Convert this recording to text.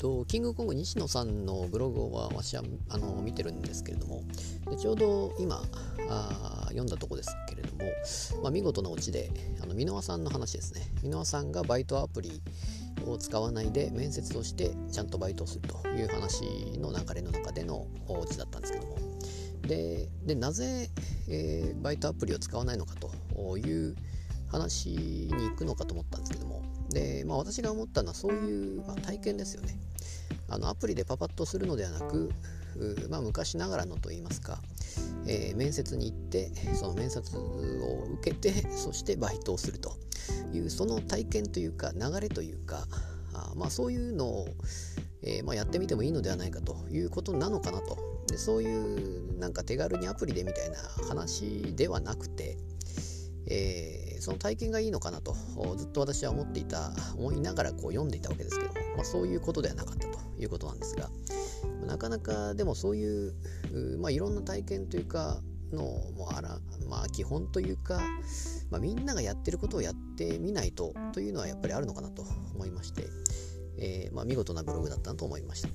とキングコング西野さんのブログは私はあの見てるんですけれどもでちょうど今あ読んだとこですけれども、まあ、見事なオチであの箕輪さんの話ですね。箕輪さんがバイトアプリを使わないで面接をしてちゃんとバイトをするという話の流れの中でのオチだったんですけども。ででなぜ、えー、バイトアプリを使わないのかという話に行くのかと思ったんですけども。で、まあ、私が思ったのはそういう、まあ、体験ですよね。あのアプリでパパッとするのではなくまあ、昔ながらのといいますか、えー、面接に行ってその面接を受けてそしてバイトをするというその体験というか流れというかあまあそういうのを、えー、まあ、やってみてもいいのではないかということなのかなと。でそういうなんか手軽にアプリでみたいな話ではなくて、えー、その体験がいいのかなとずっと私は思っていた思いながらこう読んでいたわけですけども、まあ、そういうことではなかったということなんですがなかなかでもそういう、まあ、いろんな体験というかのもあら、まあ、基本というか、まあ、みんながやってることをやってみないとというのはやっぱりあるのかなと思いまして、えー、まあ、見事なブログだったなと思いました。